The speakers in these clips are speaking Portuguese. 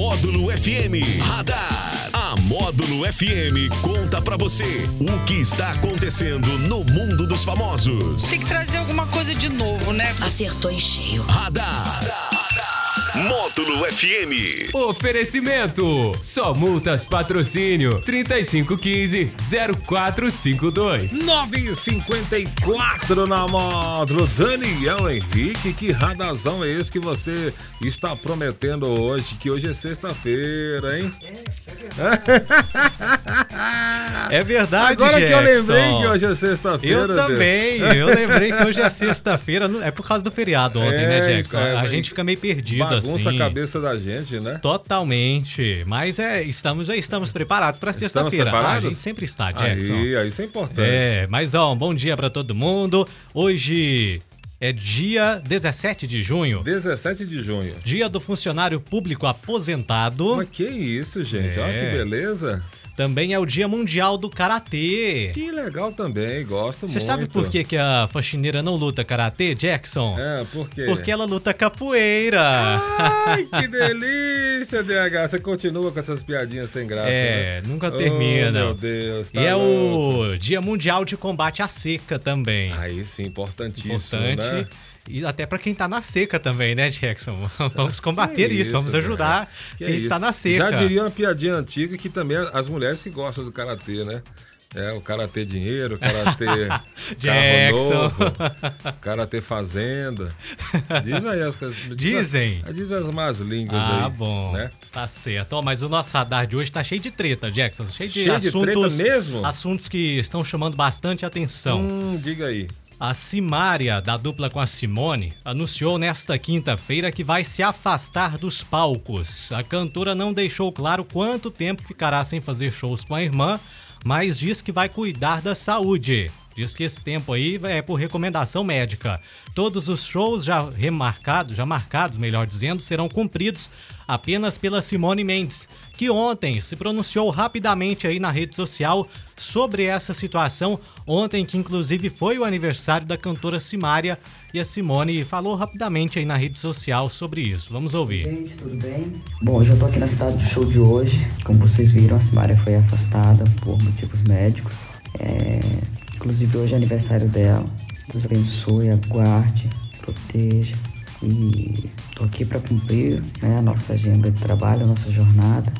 Módulo FM Radar. A Módulo FM conta pra você o que está acontecendo no mundo dos famosos. Tem que trazer alguma coisa de novo, né? Acertou em cheio. Radar. Módulo FM. Oferecimento. Só multas patrocínio 3515 0452. 954 na módulo. Daniel Henrique, que radazão é esse que você está prometendo hoje? Que hoje é sexta-feira, hein? É verdade, Agora que eu Jackson. lembrei que hoje é sexta-feira. Eu Deus. também, eu lembrei que hoje é sexta-feira, é por causa do feriado ontem, É, né, Jackson? é, a gente fica meio perdido Bagunça assim. a cabeça da gente, né? Totalmente. Mas é, estamos, já estamos preparados para sexta-feira. Ah, a gente sempre está, Jackson. Aí, aí isso é importante. É, mas ó, um bom dia para todo mundo. Hoje é dia 17 de junho, 17 de junho. dia do funcionário público aposentado. Mas que isso, gente? Olha É. que beleza. Também é o dia mundial do karatê. Que legal também, gosto Você muito. sabe por que, que a faxineira não luta karatê, Jackson? É, por quê? Porque ela luta capoeira. Ai, que delícia, DH. Você continua com essas piadinhas sem graça, É, né? nunca Oh, termina. meu Deus. tá e é louco. o Dia Mundial de Combate à Seca também. Aí sim, importantíssimo, Importante. né? E até pra quem tá na seca também, né, Jackson? Vamos combater Que isso, vamos isso, ajudar Que quem isso. está na seca. Já diria uma piadinha antiga que também as mulheres que gostam do karatê, né? É, o karatê dinheiro, o karatê carro Jackson. novo, karatê fazenda. Diz aí as coisas. diz Dizem. as- Diz as más línguas aí. Ah, bom. Né? Tá certo. Ó, mas o nosso radar de hoje tá cheio de treta, Jackson. Cheio de Cheio de assuntos. treta mesmo? Assuntos que estão chamando bastante atenção. Hum, diga aí. A Simária, da dupla com a Simone, anunciou nesta quinta-feira que vai se afastar dos palcos. A cantora não deixou claro quanto tempo ficará sem fazer shows com a irmã, mas diz que vai cuidar da saúde. Diz que esse tempo aí é por recomendação médica. Todos os shows já remarcados, já marcados, melhor dizendo, serão cumpridos apenas pela Simone Mendes, que ontem se pronunciou rapidamente aí na rede social sobre essa situação. Ontem, que inclusive foi o aniversário da cantora Simária, e a Simone falou rapidamente aí na rede social sobre isso. Vamos ouvir. Gente, tudo bem? Bom, eu tô aqui na cidade do show de hoje. Como vocês viram, a Simária foi afastada por motivos médicos. É, Inclusive, hoje é aniversário dela. Deus abençoe, aguarde, proteja. E tô aqui para cumprir né, a nossa agenda de trabalho, a nossa jornada.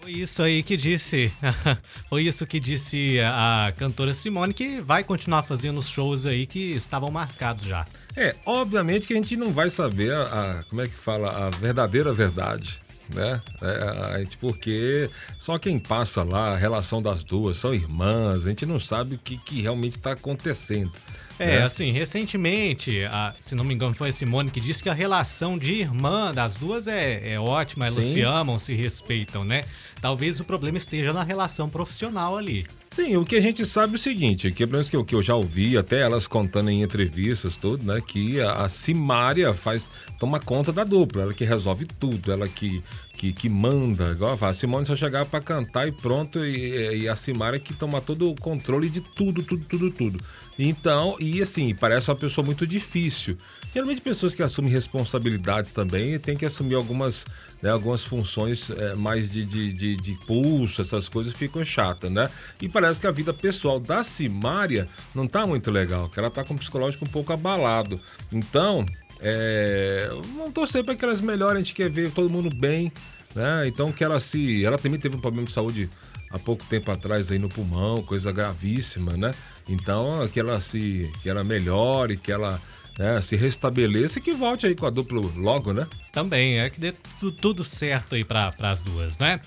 Foi isso aí que disse. Foi isso que disse a cantora Simone, que vai continuar fazendo os shows aí que estavam marcados já. É, obviamente que a gente não vai saber a, a- como é que fala, a verdadeira verdade, né? É, a gente, porque só quem passa lá, a relação das duas, são irmãs, a gente não sabe o que, que realmente está acontecendo. É, né? assim, recentemente, a- se não me engano, foi a Simone que disse que a relação de irmã das duas é, é ótima, elas Sim. se amam, se respeitam, né? Talvez o problema esteja na relação profissional ali. Sim, o que a gente sabe é o seguinte, que pelo menos que que eu já ouvi, até elas contando em entrevistas, tudo, né? Que a, a Simária faz, toma conta da dupla, ela que resolve tudo, ela que, que, que manda, igual a Simone só chegar pra cantar e pronto, e, e a Simária que toma todo o controle de tudo, tudo, tudo, tudo. Então, e assim, parece uma pessoa muito difícil. Geralmente pessoas que assumem responsabilidades também têm que assumir algumas, né, algumas funções é, mais de, de, de, de pulso, essas coisas ficam chatas, né? E parece que a vida pessoal da Simária não tá muito legal, que ela tá com o psicológico um pouco abalado. Então, é, vamos torcer para que elas melhorem, a gente quer ver todo mundo bem, né? Então que ela se. Ela também teve um problema de saúde há pouco tempo atrás aí no pulmão, coisa gravíssima, né? Então que ela se. que ela melhore, que ela né, se restabeleça e que volte aí com a dupla logo, né? Também, é que dê tu- tudo certo aí para as duas, né?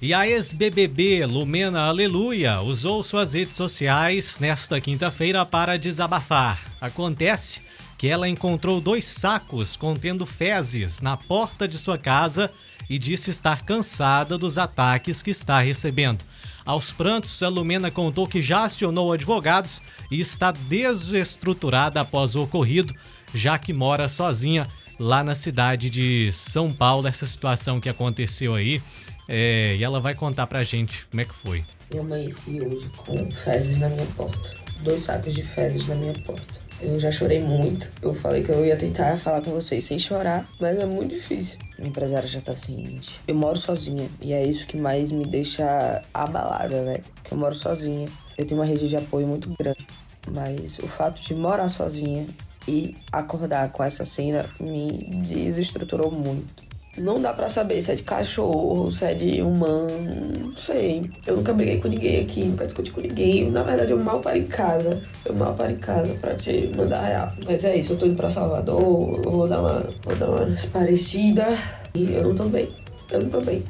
E a ex-BBB Lumena Aleluia usou suas redes sociais nesta quinta-feira para desabafar. Acontece que ela encontrou dois sacos contendo fezes na porta de sua casa e disse estar cansada dos ataques que está recebendo. Aos prantos, a Lumena contou que já acionou advogados e está desestruturada após o ocorrido, já que mora sozinha lá na cidade de São Paulo, essa situação que aconteceu aí. É, e ela vai contar pra gente como é que foi. Eu amanheci hoje com fezes na minha porta. Dois sacos de fezes na minha porta. Eu já chorei muito. Eu falei que eu ia tentar falar com vocês sem chorar, mas é muito difícil. A empresária já tá ciente. Eu moro sozinha e é isso que mais me deixa abalada, né? Que eu moro sozinha. Eu tenho uma rede de apoio muito grande. Mas o fato de morar sozinha e acordar com essa cena me desestruturou muito. Não dá pra saber se é de cachorro, se é de humano, não sei. Eu nunca briguei com ninguém aqui, nunca discuti com ninguém. Na verdade, eu mal paro em casa. Eu mal paro em casa pra te mandar real. Mas é isso, eu tô indo pra Salvador, eu vou dar uma, vou dar uma parecida. E eu não tô bem. Eu não tô bem.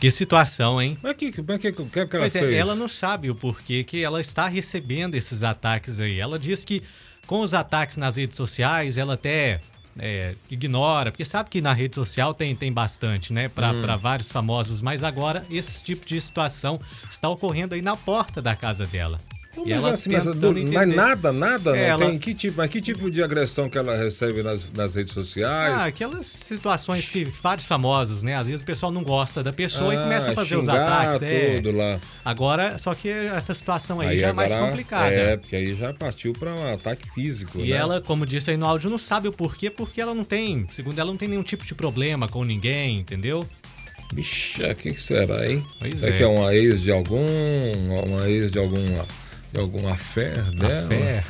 Que situação, hein? Mas que, mas que, que, que ela Pois é, fez? ela não sabe o porquê que ela está recebendo esses ataques aí. Ela diz que com os ataques nas redes sociais, ela até é, ignora, porque sabe que na rede social tem, tem bastante, né? Pra Hum. vários famosos, mas agora esse tipo de situação está ocorrendo aí na porta da casa dela. E Mas, ela assim, mas, mas nada, nada, É, não ela- tem que tipo, mas que tipo de agressão que ela recebe nas, nas redes sociais? Ah, aquelas situações que vários famosos, né? Às vezes o pessoal não gosta da pessoa e Ah, começa a fazer os ataques. É. tudo lá. Agora, só que essa situação aí, já é mais agora- complicada. É, porque aí já partiu para um ataque físico, E né? ela, como disse aí no áudio, não sabe o porquê, porque ela não tem, segundo ela, não tem nenhum tipo de problema com ninguém, entendeu? Vixe, o que, que será, hein? Pois será é. que é uma ex de algum, uma ex de alguma, de alguma fé dela? Fé.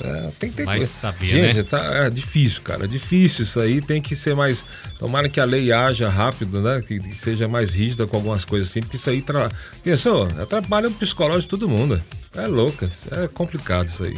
É, tem que ter coisa. saber, Gente, né? tá, é difícil, cara. É difícil isso aí. Tem que ser mais. Tomara que a lei haja rápido, né? Que, que seja mais rígida com algumas coisas assim, porque isso aí. Tra... Pensou? Atrapalha o psicológico de todo mundo. É louca. É complicado isso aí.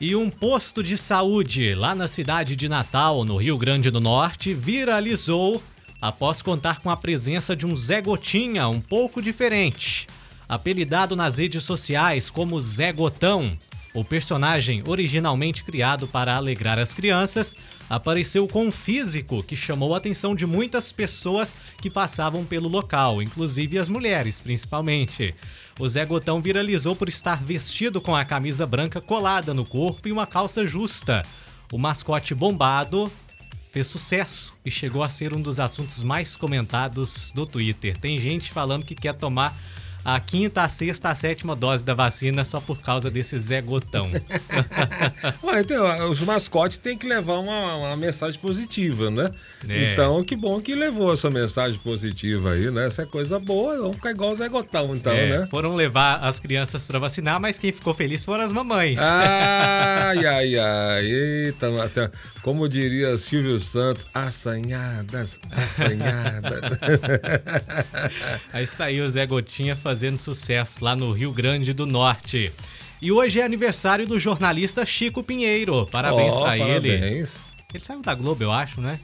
E um posto de saúde lá na cidade de Natal, no Rio Grande do Norte, viralizou após contar com a presença de um Zé Gotinha um pouco diferente. Apelidado nas redes sociais como Zé Gotão, o personagem originalmente criado para alegrar as crianças apareceu com um físico que chamou a atenção de muitas pessoas que passavam pelo local, inclusive as mulheres, principalmente. O Zé Gotão viralizou por estar vestido com a camisa branca colada no corpo e uma calça justa. O mascote bombado fez sucesso e chegou a ser um dos assuntos mais comentados do Twitter. Tem gente falando que quer tomar a quinta, a sexta, a sétima dose da vacina só por causa desse Zé Gotão. Ué, então, os mascotes têm que levar uma, uma mensagem positiva, né? É. Então, que bom que levou essa mensagem positiva aí, né? Essa é coisa boa. Vamos ficar igual o Zé Gotão, então, É, né? Foram levar as crianças para vacinar, mas quem ficou feliz foram as mamães. Ai, ai, ai. Eita, até, como diria Silvio Santos, assanhadas, assanhadas. Aí aí o Zé Gotinha fazendo sucesso lá no Rio Grande do Norte. E hoje é aniversário do jornalista Chico Pinheiro. Parabéns Ó, pra ele. parabéns. Ele saiu da Globo, eu acho, né?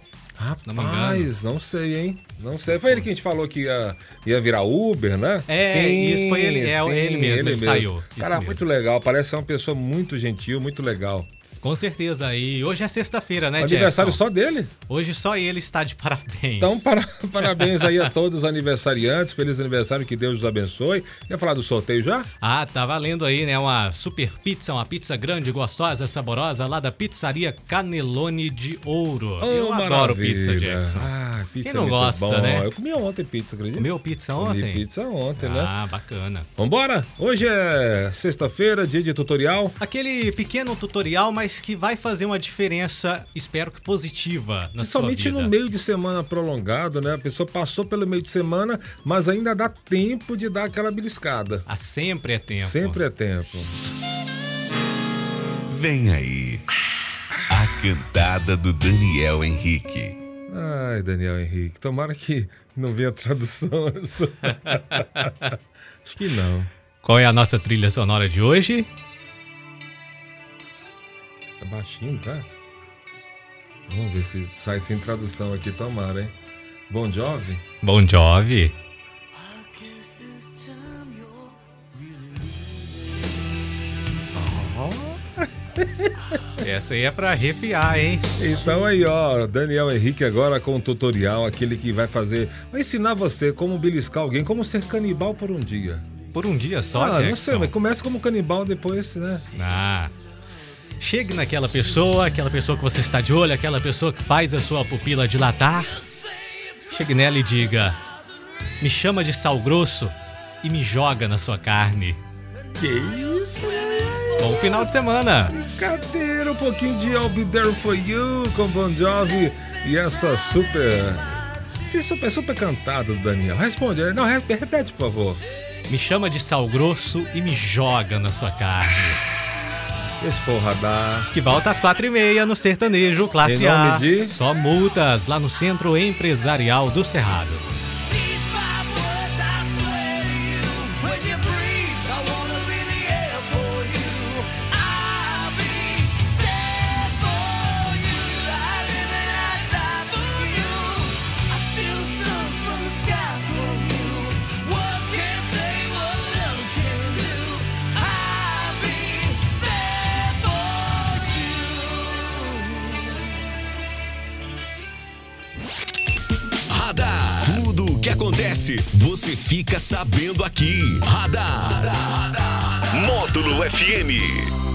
não me engano. Rapaz, não sei, hein? Não sei. Foi ele que a gente falou que ia, ia virar Uber, né? É, isso foi ele, é ele mesmo, ele saiu, isso Cara, mesmo. muito legal. Parece ser uma pessoa muito gentil, muito legal. Com certeza. E hoje é sexta-feira, né, O aniversário Jackson? só dele. Hoje só ele está de parabéns. Então, para- parabéns aí a todos os aniversariantes. Feliz aniversário, que Deus os abençoe. Ia falar do sorteio já? Ah, tá valendo aí, né? Uma super pizza, uma pizza grande, gostosa, saborosa, lá da Pizzaria Canelone de Ouro. Oh, Eu adoro maravilha. pizza, Jackson. Ah, pizza Quem não é muito gosta, bom. né? Eu comi ontem pizza, acredita? Comeu pizza Comi ontem? pizza ontem, né? Ah, bacana. Vambora? Hoje é sexta-feira, dia de tutorial. Aquele pequeno tutorial, mas que vai fazer uma diferença, espero que positiva na vida. no meio de semana prolongado, né? A pessoa passou pelo meio de semana, mas ainda dá tempo de dar aquela beliscada. Ah, sempre é tempo. Sempre é tempo. Vem aí. A cantada do Daniel Henrique. Ai, Daniel Henrique, tomara que não venha tradução. Acho que não. Qual é a nossa trilha sonora de hoje? Tá baixinho, tá? Vamos ver se sai sem tradução aqui, tomara, hein? Bom Jovi? Bon Jovi. Essa aí é pra arrepiar, hein? Então aí, ó, Daniel Henrique agora com o tutorial, aquele que vai fazer, vai ensinar você como beliscar alguém, como ser canibal por um dia. Por um dia só, ah, Jackson? não sei, mas começa como canibal, depois, né? Ah. Chegue naquela pessoa, aquela pessoa que você está de olho, aquela pessoa que faz a sua pupila dilatar. Chegue nela e diga: Me chama de sal grosso e me joga na sua carne. Que isso? Bom final de semana! Brincadeira, um pouquinho de I'll Be There For You com Bon Jovi. E essa super. Esse super, super cantado do Daniel. Responde, não, repete, por favor. Me chama de sal grosso e me joga na sua carne. Esse radar. Que volta às quatro e meia no Sertanejo Classe A. de- Só multas lá no Centro Empresarial do Cerrado. Acontece, você fica sabendo aqui. Radar. Módulo FM.